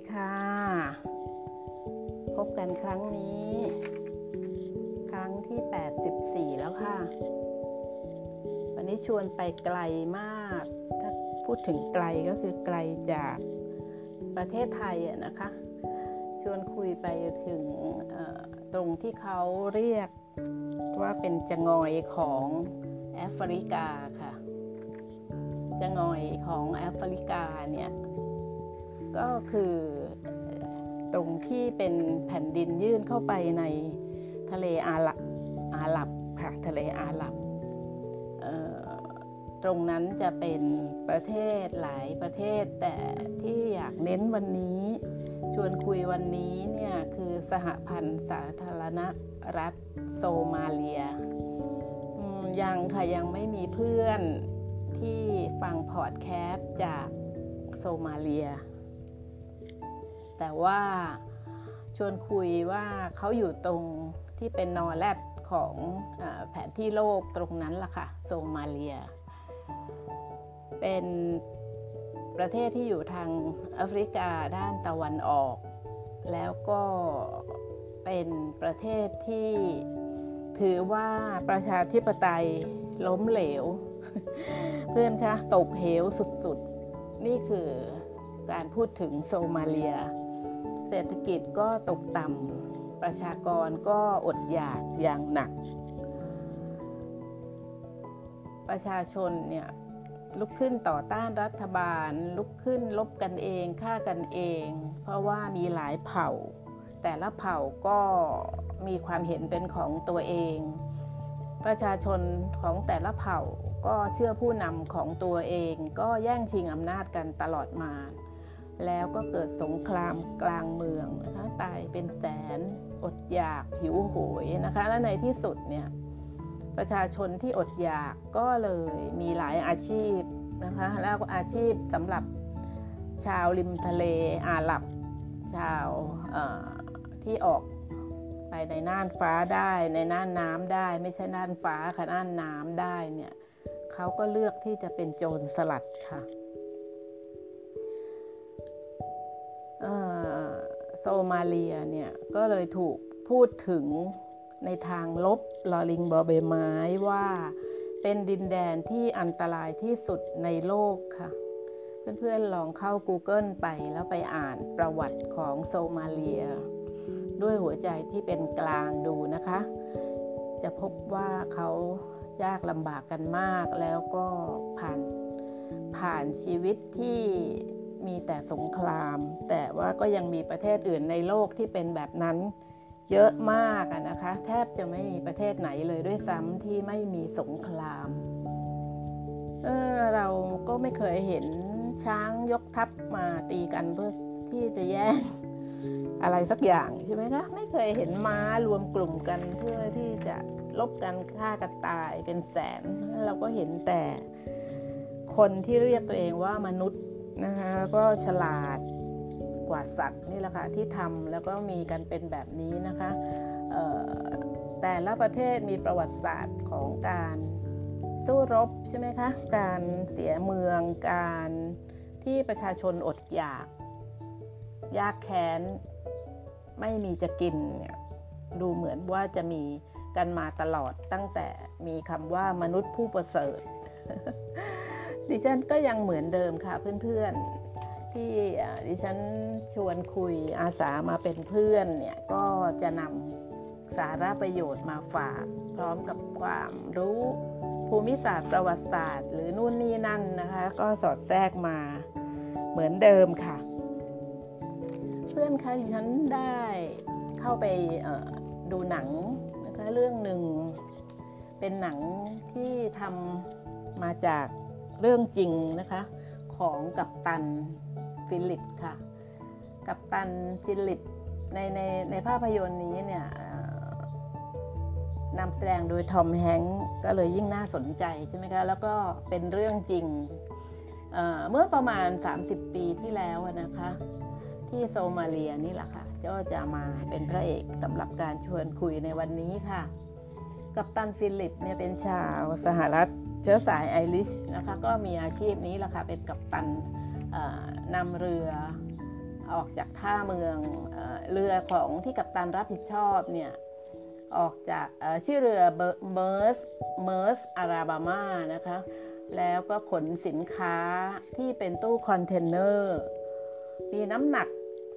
สวัสดีค่ะ พบกันครั้งนี้ ครั้งที่ 84 แล้วค่ะ วันนี้ชวนไปไกลมาก ถ้าพูดถึงไกลก็คือไกลจากประเทศไทยนะคะ ชวนคุยไปถึงตรงที่เขาเรียกว่าเป็นจงอยของแอฟริกาค่ะจงอยของแอฟริกาเนี่ย ก็คือตรงที่เป็นแผ่นดินยื่นเข้าไปในทะเลอาหรับอาหรับค่ะทะเลอาหรับตรงนั้นจะเป็นประเทศหลายประเทศ แต่ที่อยากเน้นวันนี้ ชวนคุยวันนี้เนี่ยคือสหพันธ์สาธารณรัฐโซมาเลียยังค่ะยังไม่มีเพื่อนที่ฟังพอดแคสต์จากโซมาเลีย แต่ว่าชวนคุยว่าเขาอยู่ตรงที่เป็นนอแรดของอแผนที่โลกตรงนั้นล่ะค่ะโซมาเลีย เป็นประเทศที่อยู่ทางแอฟริกาด้านตะวันออก แล้วก็เป็นประเทศที่ถือว่าประชาธิปไตยล้มเหลว เพื่อนคะตกเหวสุดๆ นี่คือการพูดถึงโซมาเลีย เศรษฐกิจก็ตกต่ำประชากรก็อดอยากอย่างหนัก ประชาชนเนี่ยลุกขึ้นต่อต้านรัฐบาล ลุกขึ้นลบกันเองฆ่ากันเอง เพราะว่ามีหลายเผ่า แต่ละเผ่าก็มีความเห็นเป็นของตัวเอง ประชาชนของแต่ละเผ่าก็เชื่อผู้นำของตัวเอง ก็แย่งชิงอำนาจกันตลอดมา แล้วก็เกิดสงครามกลางเมืองนะคะตายเป็นแสนอดอยากหิวโหยนะคะ และในที่สุดเนี่ยประชาชนที่อดอยากก็เลยมีหลายอาชีพนะคะแล้วอาชีพสำหรับชาวริมทะเลอาหรับ ชาวที่ออกไปในน่านฟ้าได้ในน่านน้ำได้ ไม่ใช่น่านฟ้าค่ะน่านน้ำได้เนี่ยเขาก็เลือกที่จะเป็นโจรสลัดค่ะ มาเลียเนี่ยก็เลยถูกพูดถึงในทางลบลอลิงบอเบไม้ว่าเป็นดินแดนที่อันตรายที่สุดในโลกค่ะ เพื่อนๆลองเข้า Google ไปแล้วไปอ่านประวัติของโซมาเลีย ด้วยหัวใจที่เป็นกลางดูนะคะ จะพบว่าเขายากลำบากกันมากแล้วก็ผ่านผ่านชีวิตที่ มีแต่สงคราม แต่ว่าก็ยังมีประเทศอื่นในโลกที่เป็นแบบนั้น เยอะมากนะคะ แทบจะไม่มีประเทศไหนเลยด้วยซ้ำที่ไม่มีสงครามเออเราก็ไม่เคยเห็นช้างยกทัพมาตีกันเพื่อที่จะแย่งอะไรสักอย่างใช่ไหมคะไม่เคยเห็นม้ารวมกลุ่มกันเพื่อที่จะลบกันฆ่ากันตายเป็นแสน เราก็เห็นแต่คนที่เรียกตัวเองว่ามนุษย์ นะคะแล้วก็ฉลาดกว่าสัตว์นี่แหละค่ะที่ทำแล้วก็มีกันเป็นแบบนี้นะคะแต่ละประเทศมีประวัติศาสตร์ของการสู้รบใช่ไหมคะการเสียเมืองการที่ประชาชนอดอยาก ยากแค้นไม่มีจะกินเนี่ยดูเหมือนว่าจะมีกันมาตลอดตั้งแต่มีคำว่ามนุษย์ผู้ประเสริฐ ดิฉันก็ยังเหมือนเดิมค่ะเพื่อนๆ ที่ดิฉันชวนคุยอาสามาเป็นเพื่อนเนี่ยก็จะนำสาระประโยชน์มาฝากพร้อมกับความรู้ภูมิศาสตร์ประวัติศาสตร์ หรือนู่นนี่นั่นนะคะ ก็สอดแทรกมาเหมือนเดิมค่ะ เพื่อนคะดิฉันได้เข้าไปดูหนังนะคะเรื่องหนึ่งเป็นหนังที่ทำมาจาก เรื่องจริงนะคะของกัปตันฟิลิปค่ะ กัปตันฟิลิปในในในภาพยนตร์นี้เนี่ยนำแสดงโดยทอมแฮงก์ก็เลยยิ่งน่าสนใจใช่ไหมคะแล้วก็เป็นเรื่องจริงเเมื่อประมาณ 30 ปีที่แล้วนะคะ ที่โซมาเลียนี่แหละค่ะก็จะมาเป็นพระเอกสำหรับการชวนคุยในวันนี้ค่ะ กัปตันฟิลิปเนี่ยเป็นชาวสหรัฐ เชื้อสายไอริชนะคะก็มีอาชีพนี้แหละค่ะเป็นกัปตันนำเรือออกจากท่าเมืองเรือของที่กัปตันรับผิดชอบเนี่ยออกจากชื่อเรือ Maersk Maersk Alabama นะคะแล้วก็ขนสินค้าที่เป็นตู้คอนเทนเนอร์ มีน้ำหนัก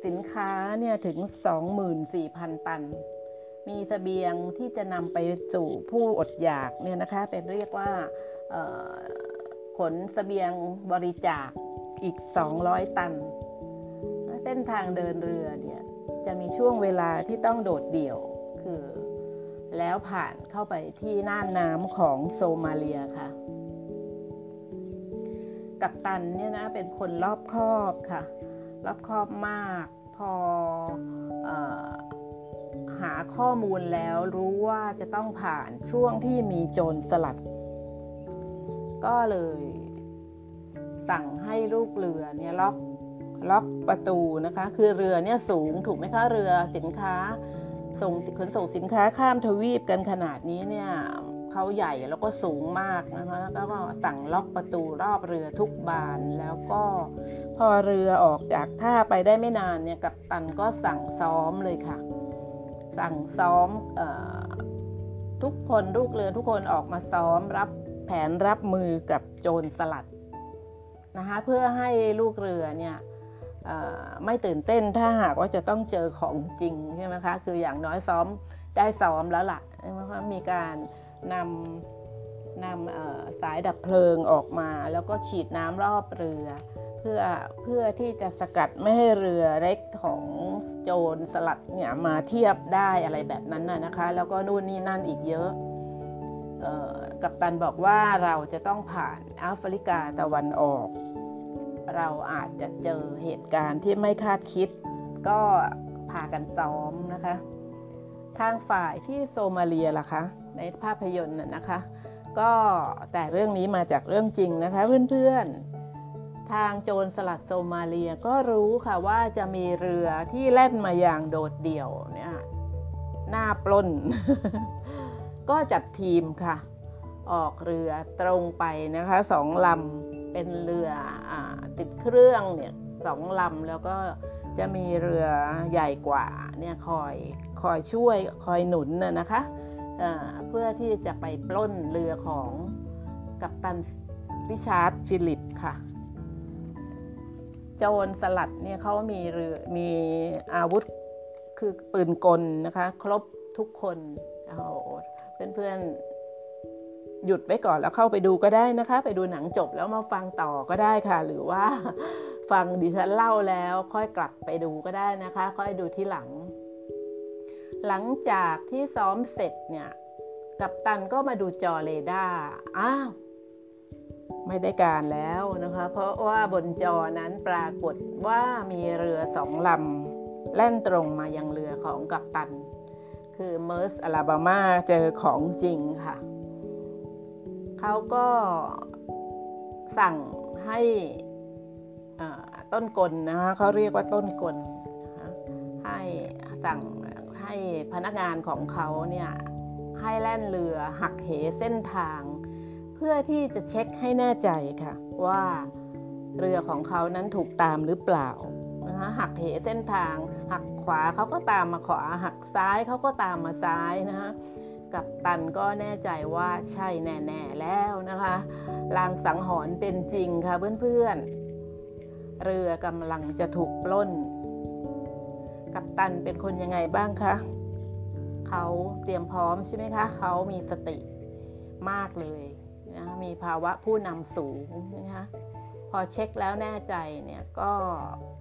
สินค้าเนี่ยถึง 24,000 ตัน มีสเสบียงที่จะนำไปสู่ผู้อดอยากเนี่ยนะคะเป็นเรียกว่า ขนสเสบียงบริจาคอีก 200 ตัน เส้นทางเดินเรือเนี่ยจะมีช่วงเวลาที่ต้องโดดเดี่ยวคือ แล้วผ่านเข้าไปที่น่านน้ำของโซมาเลียค่ะ กัปตันเนี่ยนะเป็นคนรอบคอบค่ะ รอบคอบมากพออหาข้อมูลแล้วรู้ว่าจะต้องผ่านช่วงที่มีโจรสลัด ก็เลย สั่งให้ลูกเรือเนี่ยล็อกล็อกประตูนะคะ คือเรือเนี่ยสูงถูกไหมคะเรือสินค้า ส่งขนส่งสินค้าข้ามทวีปกันขนาดนี้เนี่ยเขาใหญ่แล้วก็สูงมากนะคะแล้วก็สั่งล็อกประตูรอบเรือทุกบานแล้วก็พอเรือออกจากท่าไปได้ไม่นานเนี่ยกัปตันก็สั่งซ้อมเลยค่ะ สั่งซ้อมอทุกคนลูกเรือทุกคนออกมาซ้อมรับ แผนรับมือกับโจรสลัดนะคะเพื่อให้ลูกเรือเนี่ยไม่ตื่นเต้นถ้าหากว่าจะต้องเจอของจริงใช่ไหมคะคืออย่างน้อยซ้อมได้ซ้อมแล้วละ่ะใช่ไหมคะมีการนำนำสายดับเพลิงออกมา แล้วก็ฉีดน้ำรอบเรือ เพื่อเพื่อที่จะสกัดไม่ให้เรือเล็กของโจรสลัดเนี่ยมาเทียบได้อะไรแบบนั้นน่ะนะคะ แล้วก็นู่นนี่นั่นอีกเยอะ กัปตันบอกว่าเราจะต้องผ่านแอฟริกาตะวันออก เราอาจจะเจอเหตุการณ์ที่ไม่คาดคิด ก็พากันซ้อมนะคะ ทางฝ่ายที่โซมาเลียล่ะคะ ในภาพยนตร์น่ะนะคะ ก็แต่เรื่องนี้มาจากเรื่องจริงนะคะเพื่อนๆ ทางโจรสลัดโซมาเลียก็รู้ค่ะว่าจะมีเรือที่แล่นมาอย่างโดดเดี่ยวเนี่ยหน้าปล้น ก็จัดทีมค่ะ ออกเรือตรงไปนะคะสองลำเป็นเรืออติดเครื่องเนี่ยสองลำแล้วก็จะมีเรือใหญ่กว่าเนี่ยคอยคอยช่วยคอยหนุนน่ะนะคะเพื่อที่จะไปปล้นเรือของกัปตันริชาร์ดฟิลิปค่ะโจรสลัดเนี่ยเขามีเรือมีอาวุธคือปืนกลนะคะ ครบทุกคนโอ้ เพื่อนๆ หยุดไว้ก่อนแล้วเข้าไปดูก็ได้นะคะ ไปดูหนังจบแล้วมาฟังต่อก็ได้ค่ะ หรือว่าฟังดิฉันเล่าแล้วค่อยกลับไปดูก็ได้นะคะ ค่อยดูที่หลัง หลังจากที่ซ้อมเสร็จเนี่ย กัปตันก็มาดูจอเรดาร์อ้าวไม่ได้การแล้วนะคะ เพราะว่าบนจอนั้นปรากฏว่ามีเรือสองลำแล่นตรงมายังเรือของกัปตัน คือเมอร์สอลาบามาเจอของจริงค่ะ เขาก็สั่งให้ต้นกลนะคะเขาเรียกว่าต้นกลให้สั่งให้พนักงานของเขาเนี่ยให้แล่นเรือหักเหเส้นทาง เพื่อที่จะเช็คให้แน่ใจค่ะ ว่าเรือของเขานั้นถูกตามหรือเปล่านะคะหักเหเส้นทางหัก ขวาเขาก็ตามมาขวาหักซ้ายเขาก็ตามมาซ้ายนะคะกับตันก็แน่ใจว่าใช่แน่ ๆ แล้วนะคะลางสังหรณ์เป็นจริงค่ะเพื่อนๆ เรือกำลังจะถูกปล้น กับตันเป็นคนยังไงบ้างคะเขาเตรียมพร้อมใช่ไหมคะเขามีสติมากเลยนะมีภาวะผู้นำสูงนะคะพอเช็คแล้วแน่ใจเนี่ยก็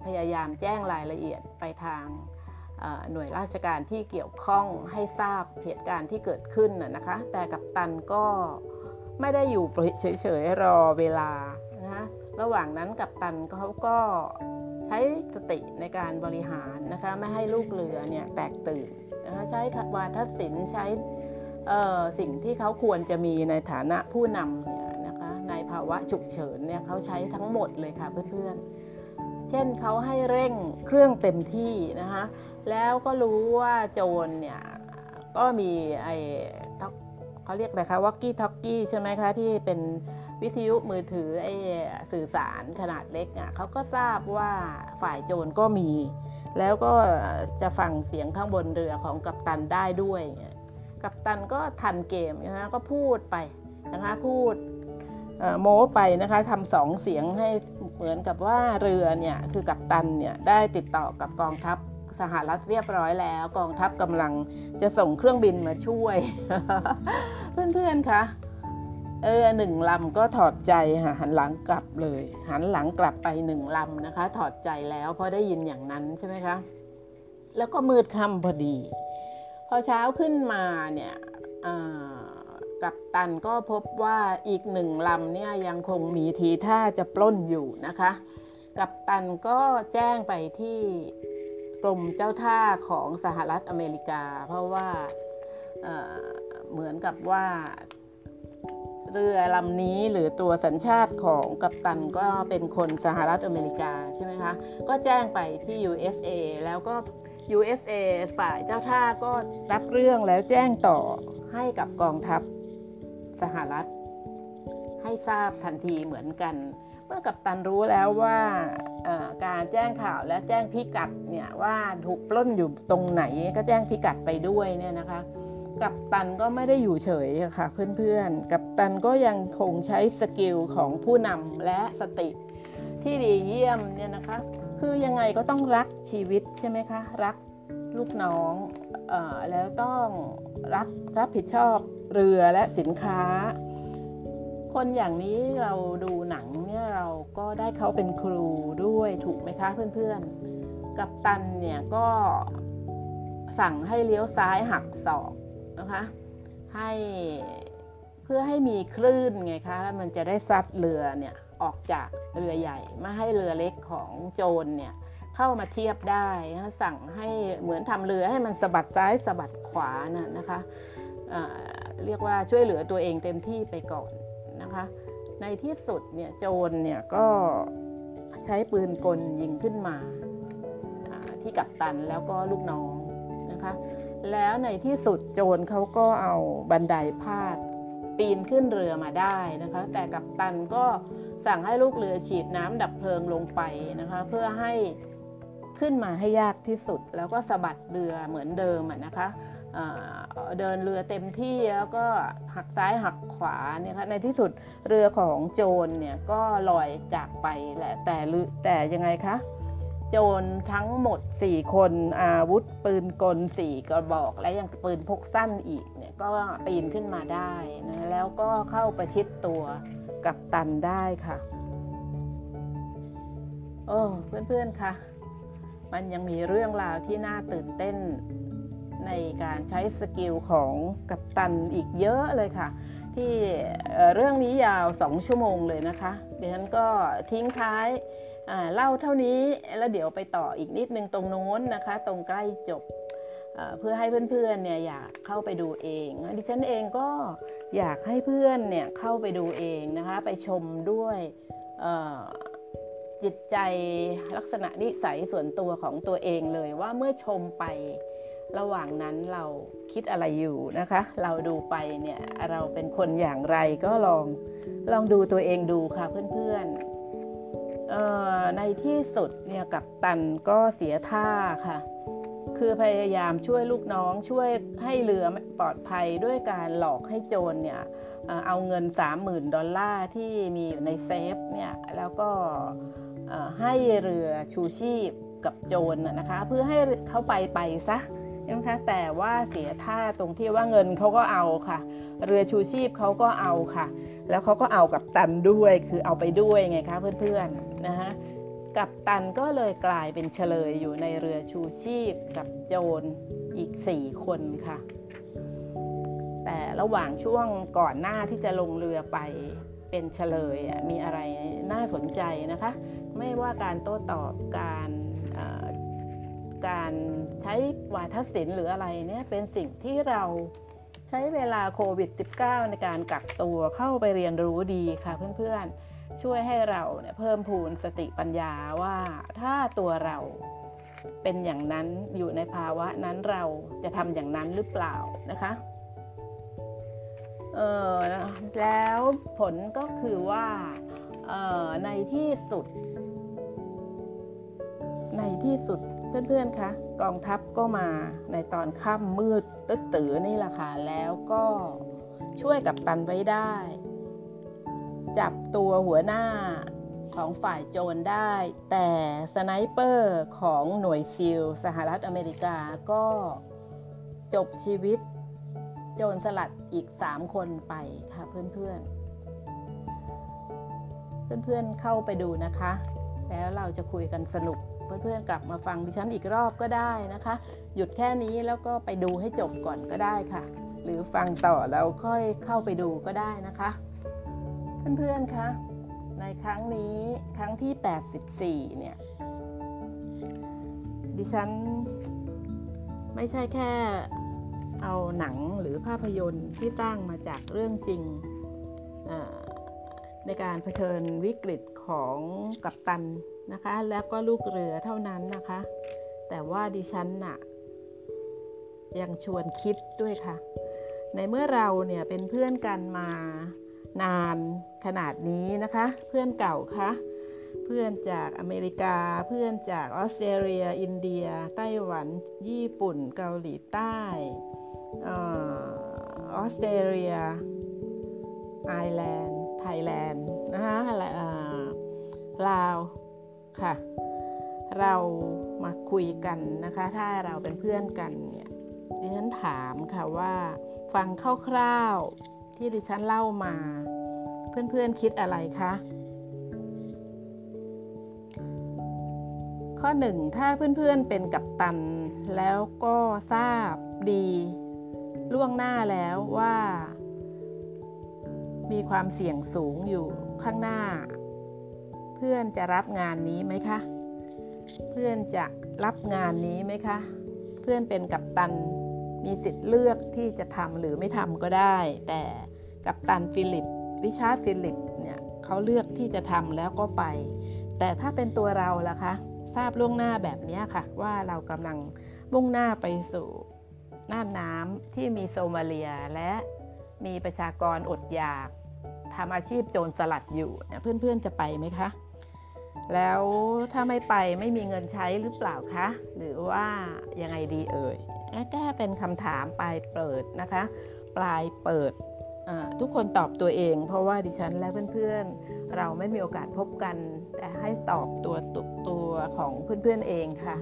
พยายามแจ้งรายละเอียดไปทาง หน่วยราชการที่เกี่ยวข้องให้ทราบเหตุการณ์ที่เกิดขึ้นนะคะ แต่กัปตันก็ไม่ได้อยู่เฉยๆรอเวลานะระหว่างนั้นกัปตันเขาก็ใช้สติในการบริหารนะคะไม่ให้ลูกเรือเนี่ยแตกตื่นนะคะใช้วาทศิลป์ใช้สิ่งที่เขาควรจะมีในฐานะผู้นำเนี่ยนะคะในภาวะฉุกเฉินเนี่ยเขาใช้ทั้งหมดเลยค่ะเพื่อนๆ เช่นเขาให้เร่งเครื่องเต็มที่นะคะแล้วก็รู้ว่าโจรเนี่ยก็มีไอ้เขาเรียกอะไรคะวักกี้ท็อกกี้ใช่ไหมคะที่เป็นวิทยุมือถือไอ้สื่อสารขนาดเล็กอะเขาก็ทราบว่าฝ่ายโจรก็มี แล้วก็จะฟังเสียงข้างบนเรือของกัปตันได้ด้วย กัปตันก็ทันเกมนะคะก็พูดไปนะคะพูดโม้ไปนะคะทำสองเสียงให้ เหมือนกับว่าเรือเนี่ยคือกัปตันเนี่ยได้ติดต่อกับกองทัพสหรัฐเรียบร้อยแล้ว กองทัพกำลังจะส่งเครื่องบินมาช่วย เพื่อนๆคะเออหนึ่งลำก็ถอดใจค่ะหันหลังกลับเลย หันหลังกลับไปหนึ่งลำนะคะ ถอดใจแล้วเพราะได้ยินอย่างนั้นใช่ไหมคะแล้วก็มืดค่ำพอดี พอเช้าขึ้นมาเนี่ยอ่า กับตันก็พบว่าอีกหนึ่งลำเนี่ยยังคงมีทีท่าจะปล้นอยู่นะคะ กับตันก็แจ้งไปที่กรมเจ้าท่าของสหรัฐอเมริกา เพราะว่าเเหมือนกับว่าเรือลำนี้หรือตัวสัญชาติของกัปตันก็เป็นคนสหรัฐอเมริกาใช่ไหมคะ ก็แจ้งไปที่ USA แล้วก็ USA ฝ่ายเจ้าท่าก็รับเรื่องแล้วแจ้งต่อให้กับกองทัพ สหรัฐ ให้ทราบทันทีเหมือนกัน เมื่อกัปตันรู้แล้วว่าการแจ้งข่าวและแจ้งพิกัดเนี่ยว่าถูกปล้นอยู่ตรงไหนก็แจ้งพิกัดไปด้วยเนี่ยนะคะ กัปตันก็ไม่ได้อยู่เฉยค่ะเพื่อนๆ กัปตันก็ยังคงใช้ skill ของผู้นำและสติที่ดีเยี่ยมเนี่ยนะคะ คือยังไงก็ต้องรักชีวิตใช่ไหมคะ รักลูกน้องแล้วต้องรับรับผิดชอบ เรือและสินค้า คนอย่างนี้เราดูหนังเนี่ยเราก็ได้เขาเป็นครูด้วยถูกไหมคะเพื่อนๆ กัปตันเนี่ยก็สั่งให้เลี้ยวซ้ายหักศอกนะคะ ให้เพื่อให้มีคลื่นไงคะแล้วมันจะได้ซัดเรือเนี่ยออกจากเรือใหญ่ไม่ให้เรือเล็กของโจรเนี่ยเข้ามาเทียบได้สั่งให้เหมือนทำเรือให้มันสะบัดซ้ายสะบัดขวานะนะคะ เรียกว่าช่วยเหลือตัวเองเต็มที่ไปก่อนนะคะ ในที่สุดเนี่ยโจรเนี่ยก็ใช้ปืนกลยิงขึ้นมาที่กัปตันแล้วก็ลูกน้องนะคะ แล้วในที่สุดโจรเขาก็เอาบันไดพาด ปีนขึ้นเรือมาได้นะคะ แต่กัปตันก็สั่งให้ลูกเรือฉีดน้ำดับเพลิงลงไปนะคะ เพื่อให้ขึ้นมาให้ยากที่สุด แล้วก็สะบัดเรือเหมือนเดิมนะคะ เดินเรือเต็มที่แล้วก็หักซ้ายหักขวาเนี่ยค่ะในที่สุดเรือของโจรเนี่ยก็ลอยจากไปแหละแต่แต่ยังไงคะโจรทั้งหมด 4 คนอาวุธปืนกล4กระบอก และยังปืนพกสั้นอีกเนี่ยก็ปีนขึ้นมาได้นะแล้วก็เข้าประชิดตัวกับตันได้ค่ะ โอ้เพื่อนๆค่ะ มันยังมีเรื่องราวที่น่าตื่นเต้น ในการใช้ skill ของกัปตันอีกเยอะเลยค่ะ ที่เรื่องนี้ยาวสองชั่วโมงเลยนะคะเดี๋ยวฉันก็ทิ้งท้ายเล่าเท่านี้แล้วเดี๋ยวไปต่ออีกนิดนึงตรงโน้นนะคะ ตรงใกล้จบเพื่อให้เพื่อนๆเนี่ยอยากเข้าไปดูเองดิฉันเองก็อยากให้เพื่อนเนี่ยเข้าไปดูเองนะคะไปชมด้วยจิตใจลักษณะนิสัยส่วนตัวของตัวเองเลยว่าเมื่อชมไป ระหว่างนั้นเราคิดอะไรอยู่นะคะ เราดูไปเนี่ยเราเป็นคนอย่างไรก็ลองลองดูตัวเองดูค่ะเพื่อนๆในที่สุดเนี่ยกับตันก็เสียท่าค่ะ คือพยายามช่วยลูกน้องช่วยให้เรือปลอดภัยด้วยการหลอกให้โจรเนี่ยเอาเงิน 30,000 ดอลลาร์ที่มีอยู่ในเซฟเนี่ยแล้วก็ให้เรือชูชีพกับโจรนะคะ เพื่อให้เขาไปไปซะ นะคะแต่ว่าเสียท่าตรงที่ว่าเงินเขาก็เอาค่ะ เรือชูชีพเขาก็เอาค่ะ แล้วเขาก็เอากัปตันด้วยคือเอาไปด้วยไงคะเพื่อนๆนะคะกัปตันก็เลยกลายเป็นเชลยอยู่ในเรือชูชีพกับโจรอีกสี่คนค่ะ แต่ระหว่างช่วงก่อนหน้าที่จะลงเรือไปเป็นเฉลยมีอะไรน่าสนใจนะคะ ไม่ว่าการโต้ตอบการ การใช้วาทศิลป์หรืออะไรเนี่ยเป็นสิ่งที่เราใช้เวลาโควิด -19 ในการกักตัวเข้าไปเรียนรู้ดีค่ะเพื่อนๆ ช่วยให้เราเนี่ยเพิ่มพูนสติปัญญาว่าถ้าตัวเราเป็นอย่างนั้นอยู่ในภาวะนั้นเราจะทำอย่างนั้นหรือเปล่านะคะเออแล้วผลก็คือว่าในที่สุด ในที่สุด เพื่อนๆคะกองทัพก็มาในตอนค่ำมืดตึ๊ดตือนี่แหละค่ะแล้วก็ช่วยกับตันไว้ได้ จับตัวหัวหน้าของฝ่ายโจรได้ แต่ sniper ของหน่วยซิลสหรัฐอเมริกาก็จบชีวิต โจรสลัดอีกสามคนไปค่ะเพื่อนๆ เพื่อนๆเข้าไปดูนะคะ แล้วเราจะคุยกันสนุก เพื่อนๆกลับมาฟังดิฉันอีกรอบก็ได้นะคะ หยุดแค่นี้แล้วก็ไปดูให้จบก่อนก็ได้ค่ะ หรือฟังต่อแล้วค่อยเข้าไปดูก็ได้นะคะ เพื่อนๆคะในครั้งนี้ครั้งที่ 84 เนี่ย ดิฉันไม่ใช่แค่เอาหนังหรือภาพยนตร์ที่สร้างมาจากเรื่องจริงในการเผชิญวิกฤตของกัปตัน นะคะ แล้วก็ลูกเรือเท่านั้นนะคะ แต่ว่าดิฉันน่ะ ยังชวนคิดด้วยค่ะ ในเมื่อเราเนี่ยเป็นเพื่อนกันมานานขนาดนี้นะคะ เพื่อนเก่าคะเพื่อนจากอเมริกา เพื่อนจากออสเตรเลีย อินเดีย ไต้หวัน ญี่ปุ่น เกาหลีใต้ออสเตรเลีย ไอร์แลนด์ ไทยแลนด์นะคะลาว ค่ะ เรามาคุยกันนะคะ ถ้าเราเป็นเพื่อนกันเนี่ยดิฉันถามค่ะว่าฟังคร่าวๆที่ดิฉันเล่ามา เพื่อนๆคิดอะไรคะข้อหนึ่งถ้าเพื่อนๆเป็นกัปตัน แล้วก็ทราบดีล่วงหน้าแล้วว่า มีความเสี่ยงสูงอยู่ข้างหน้า เพื่อนจะรับงานนี้ไหมคะ เพื่อนจะรับงานนี้ไหมคะ เพื่อนเป็นกัปตันมีสิทธิ์เลือกที่จะทำหรือไม่ทำก็ได้ แต่กัปตันฟิลลิปริชาร์ดฟิลลิปเนี่ยเขาเลือกที่จะทำแล้วก็ไป แต่ถ้าเป็นตัวเราล่ะคะ ทราบล่วงหน้าแบบนี้ค่ะ ว่าเรากำลังมุ่งหน้าไปสู่น่านน้ำที่มีโซมาเลียและมีประชากรอดอยากทำอาชีพโจรสลัดอยู่เพื่อนๆจะไปไหมคะ แล้วถ้าไม่ไปไม่มีเงินใช้หรือเปล่าคะ หรือว่ายังไงดีเอ่ยแก้เป็นคำถามปลายเปิดนะคะ ปลายเปิดทุกคนตอบตัวเอง เพราะว่าดิฉันและเพื่อนๆ เราไม่มีโอกาสพบกัน แต่ให้ตอบตัวตัวของเพื่อนๆเองค่ะ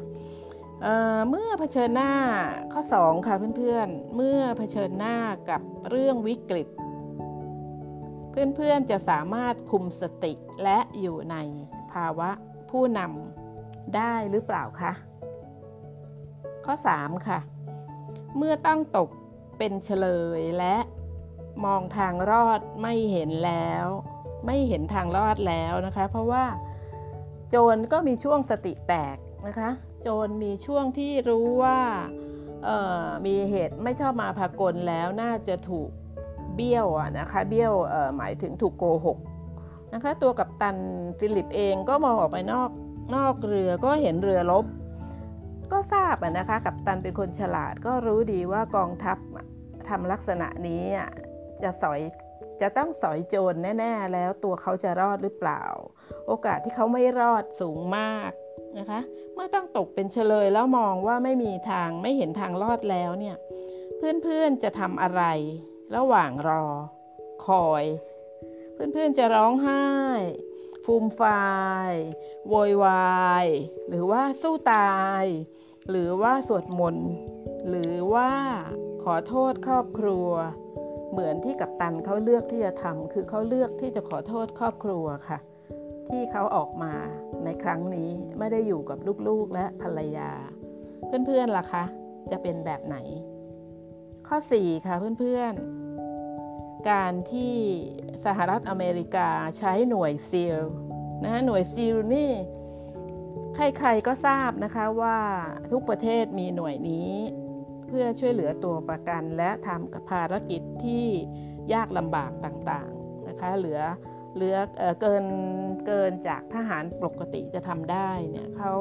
เเมื่อเผชิญหน้าข้อ 2 ค่ะเพื่อนๆ เมื่อเผชิญหน้ากับเรื่องวิกฤต เพื่อนๆจะสามารถคุมสติและอยู่ใน ภาวะผู้นำได้หรือเปล่าคะ ข้อ 3 ค่ะ เมื่อต้องตกเป็นเฉลยและมองทางรอดไม่เห็นแล้ว ไม่เห็นทางรอดแล้วนะคะ เพราะว่าโจรก็มีช่วงสติแตกนะคะ โจรมีช่วงที่รู้ว่ามีเหตุไม่ชอบมาพากลแล้วน่าจะถูกเบี้ยวนะคะ เบี้ยวหมายถึงถูกโกหก นะคะตัวกับตันฟิลิปเองก็มองออกไปนอกนอกเรือก็เห็นเรือลบ ก็ทราบนะคะกับตันเป็นคนฉลาดก็รู้ดีว่ากองทัพทำลักษณะนี้จะสอยจะต้องสอยโจรแน่ ๆ แล้วตัวเขาจะรอดหรือเปล่า โอกาสที่เขาไม่รอดสูงมากนะคะ เมื่อต้องตกเป็นเฉลยแล้วมองว่าไม่มีทางไม่เห็นทางรอดแล้วเนี่ย เพื่อนๆจะทำอะไรระหว่างรอคอย เพื่อนๆจะร้องไห้ฟูมฟายโวยวาย หรือว่าสู้ตาย หรือว่าสวดมนต์ หรือว่าขอโทษครอบครัว เหมือนที่กัปตันเขาเลือกที่จะทำคือเขาเลือกที่จะขอโทษครอบครัวค่ะ ที่เขาออกมาในครั้งนี้ไม่ได้อยู่กับลูกๆและภรรยา เพื่อนๆล่ะคะ จะเป็นแบบไหน ข้อ 4 ค่ะเพื่อนๆ การที่สหรัฐอเมริกาใช้หน่วยซีลนะหน่วยซีลนี่ใครๆก็ทราบนะคะว่าทุกประเทศมีหน่วยนี้ เพื่อช่วยเหลือตัวประกันและทำกับภารกิจที่ยากลำบากต่างๆนะคะเหลือเหลือเกินเกินจากทหารปกติจะทำได้เนี่ยเขา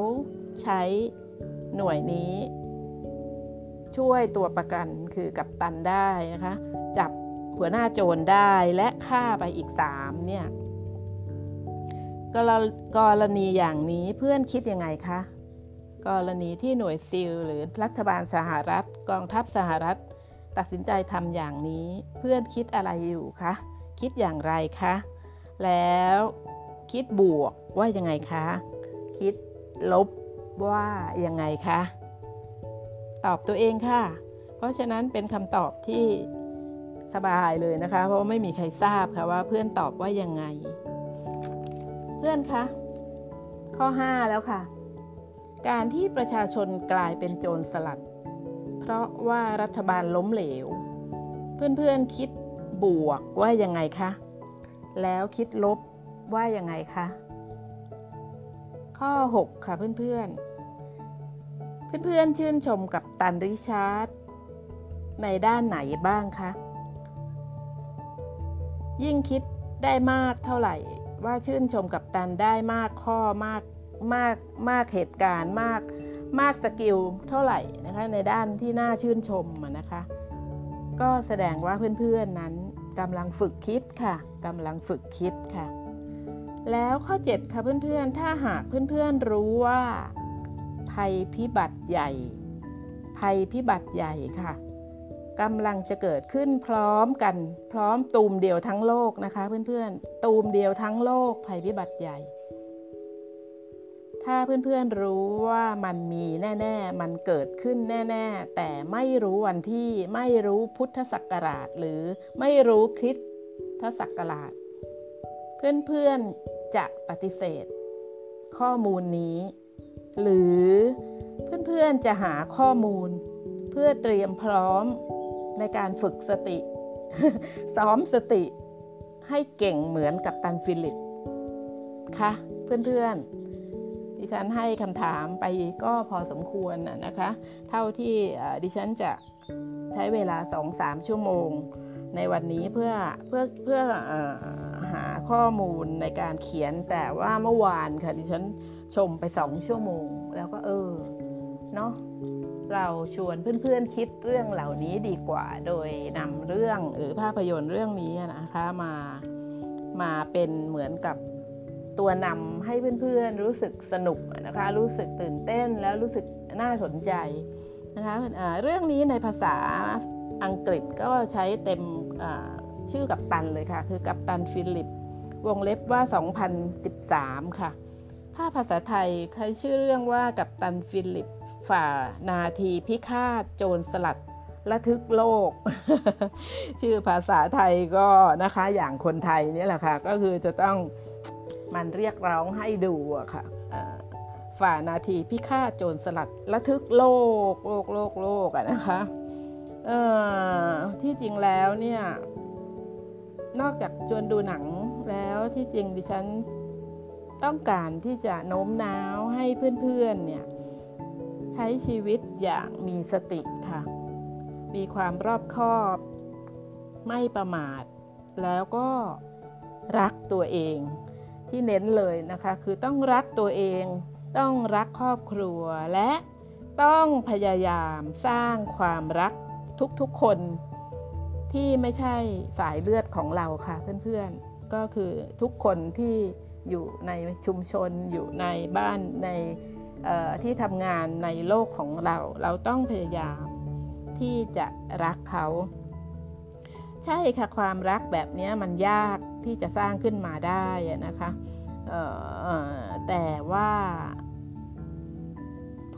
ใช้หน่วยนี้ ช่วยตัวประกันคือกับตันได้นะคะ จับ หัวหน้าโจรได้และฆ่าไปอีกสามเนี่ยกรกรณีอย่างนี้เพื่อนคิดยังไงคะ กรณีที่หน่วยซิลหรือรัฐบาลสหรัฐ กองทัพสหรัฐ ตัดสินใจทำอย่างนี้ เพื่อนคิดอะไรอยู่คะ คิดอย่างไรคะ แล้วคิดบวกว่ายังไงคะ คิดลบว่ายังไงคะ ตอบตัวเองค่ะ เพราะฉะนั้นเป็นคำตอบที่ สบายเลยนะคะ เพราะไม่มีใครทราบค่ะว่าเพื่อนตอบว่ายังไง เพื่อนคะข้อ 5 แล้วค่ะ การที่ประชาชนกลายเป็นโจรสลัด เพราะว่ารัฐบาลล้มเหลว เพื่อนๆคิดบวกว่ายังไงคะแล้วคิดลบว่ายังไงคะข้อ 6 ค่ะเพื่อนๆ เพื่อนๆ ชื่นชมกัปตันริชาร์ดในด้านไหนบ้างคะ ยิ่งคิดได้มากเท่าไหร่ ว่าชื่นชมกัปตันได้มากข้อมากมากมากเหตุการณ์มากมาก skill เท่าไหร่นะคะในด้านที่น่าชื่นชมนะคะ ก็แสดงว่าเพื่อนๆนั้นกำลังฝึกคิดค่ะกำลังฝึกคิดค่ะ แล้วข้อ 7 ค่ะเพื่อนๆ ถ้าหากเพื่อนๆรู้ว่า ภัยพิบัติใหญ่ ภัยพิบัติใหญ่ค่ะ กำลังจะเกิดขึ้นพร้อมกัน พร้อมตูมเดียวทั้งโลกนะคะ เพื่อนๆ ตูมเดียวทั้งโลกภัยพิบัติใหญ่ ถ้าเพื่อนๆรู้ว่ามันมีแน่ๆ มันเกิดขึ้นแน่ๆ แต่ไม่รู้วันที่ไม่รู้พุทธศักราช หรือไม่รู้คริสตศักราช เพื่อนๆจะปฏิเสธ ข้อมูลนี้ หรือเพื่อนๆจะหาข้อมูลเพื่อเตรียมพร้อม ในการฝึกสติ ซ้อมสติให้เก่งเหมือนกัปตันฟิลลิปค่ะเพื่อนๆ ดิฉันให้คำถามไปก็พอสมควรนะคะ เท่าที่ดิฉันจะใช้เวลา 2-3 ชั่วโมง ในวันนี้เพื่อเพื่อเพื่ออหาข้อมูลในการเขียนแต่ว่าเมื่อวานค่ะดิฉันชมไปสองชั่วโมง แล้วก็เออ เนาะเราชวนเพื่อนๆคิดเรื่องเหล่านี้ดีกว่า โดยนำเรื่องหรือภาพยนตร์เรื่องนี้นะคะมามาเป็นเหมือนกับตัวนำให้เพื่อนๆรู้สึกสนุกนะคะ รู้สึกตื่นเต้นแล้วรู้สึกน่าสนใจนะคะเรื่องนี้ในภาษาอังกฤษก็ใช้เต็มชื่อกัปตันเลยค่ะ คือ Captain Phillips วงเล็บว่า 2013 ค่ะ ถ้าภาษาไทยใช้ชื่อเรื่องว่ากัปตันฟิลลิป ฝ่านาทีพิฆาตโจรสลัดระทึกโลก ชื่อภาษาไทยก็นะคะอย่างคนไทยนี่แหละค่ะ ก็คือจะต้องมันเรียกร้องให้ดูอะค่ะฝ่านาทีพิฆาตโจรสลัดระทึกโลกโลกโลกโลกอะนะคะที่จริงแล้วเนี่ย นอกจากชวนดูหนังแล้วที่จริงดิฉันต้องการที่จะโน้มน้าวให้เพื่อนๆเนี่ย ใช้ชีวิตอย่างมีสติค่ะ มีความรอบคอบ ไม่ประมาท แล้วก็รักตัวเองที่เน้นเลยนะคะ คือต้องรักตัวเอง ต้องรักครอบครัวและต้องพยายามสร้างความรักทุกๆคนที่ไม่ใช่สายเลือดของเราค่ะเพื่อนๆ ก็คือทุกคนที่อยู่ในชุมชนอยู่ในบ้านใน ที่ทำงานในโลกของเรา เราต้องพยายามที่จะรักเขา ใช่ค่ะความรักแบบนี้มันยากที่จะสร้างขึ้นมาได้นะคะแต่ว่า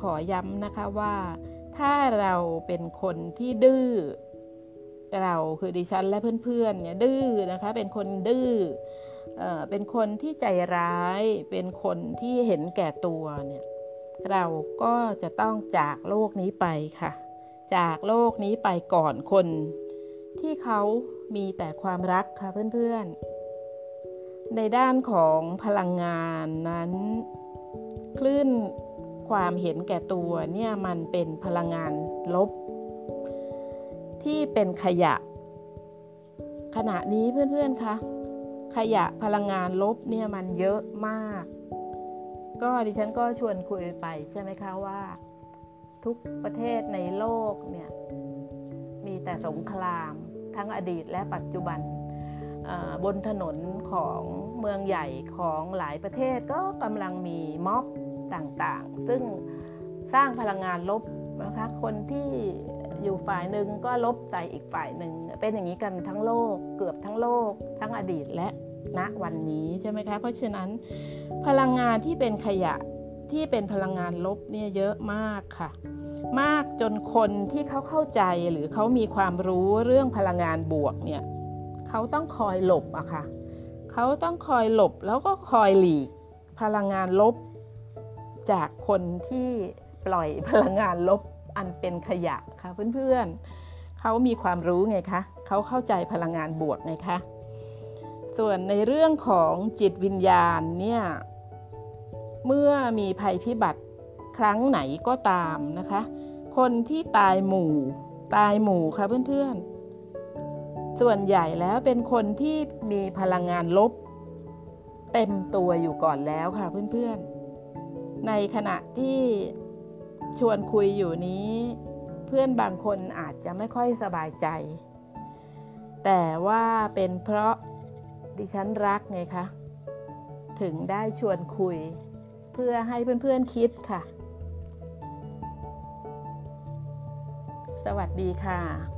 ขอย้ำนะคะว่าถ้าเราเป็นคนที่ดื้อเราคือดิฉันและเพื่อนๆเนี่ยดื้อนะคะ เป็นคนดื้อเป็นคนที่ใจร้าย เป็นคนที่เห็นแก่ตัวเนี่ย เราก็จะต้องจากโลกนี้ไปค่ะ จากโลกนี้ไปก่อนคน ที่เขามีแต่ความรักค่ะเพื่อนๆ ในด้านของพลังงานนั้น คลื่นความเห็นแก่ตัวเนี่ยมันเป็นพลังงานลบ ที่เป็นขยะ ขณะนี้เพื่อนๆคะขยะพลังงานลบเนี่ยมันเยอะมาก ก็ดิฉันก็ชวนคุยไปใช่ไหมคะว่า ทุกประเทศในโลกเนี่ยมีแต่สงครามทั้งอดีตและปัจจุบันบนถนนของเมืองใหญ่ของหลายประเทศก็กำลังมีม็อบต่างๆ ซึ่งสร้างพลังงานลบนะคะคนที่อยู่ฝ่ายหนึ่งก็ลบใส่อีกฝ่ายหนึ่งเป็นอย่างนี้กันทั้งโลกเกือบทั้งโลก ทั้งอดีตและ ณวันนี้ใช่ไหมคะเพราะฉะนั้นพลังงานที่เป็นขยะที่เป็นพลังงานลบเนี่ยเยอะมากค่ะ มากจนคนที่เขาเข้าใจหรือเขามีความรู้เรื่องพลังงานบวกเนี่ยเขาต้องคอยหลบอะค่ะเขาต้องคอยหลบแล้วก็คอยหลีกพลังงานลบ จากคนที่ปล่อยพลังงานลบอันเป็นขยะค่ะเพื่อนๆเขามีความรู้ไงคะเขาเข้าใจพลังงานบวกไงคะ ส่วนในเรื่องของจิตวิญญาณเนี่ยเมื่อมีภัยพิบัติครั้งไหนก็ตามนะคะ คนที่ตายหมู่ ตายหมู่ค่ะเพื่อนๆ ส่วนใหญ่แล้วเป็นคนที่มีพลังงานลบ เต็มตัวอยู่ก่อนแล้วค่ะเพื่อนๆ ในขณะที่ชวนคุยอยู่นี้ เพื่อนบางคนอาจจะไม่ค่อยสบายใจ แต่ว่าเป็นเพราะ ดิฉันรักไงคะถึงได้ชวนคุย เพื่อให้เพื่อนๆคิดค่ะ สวัสดีค่ะ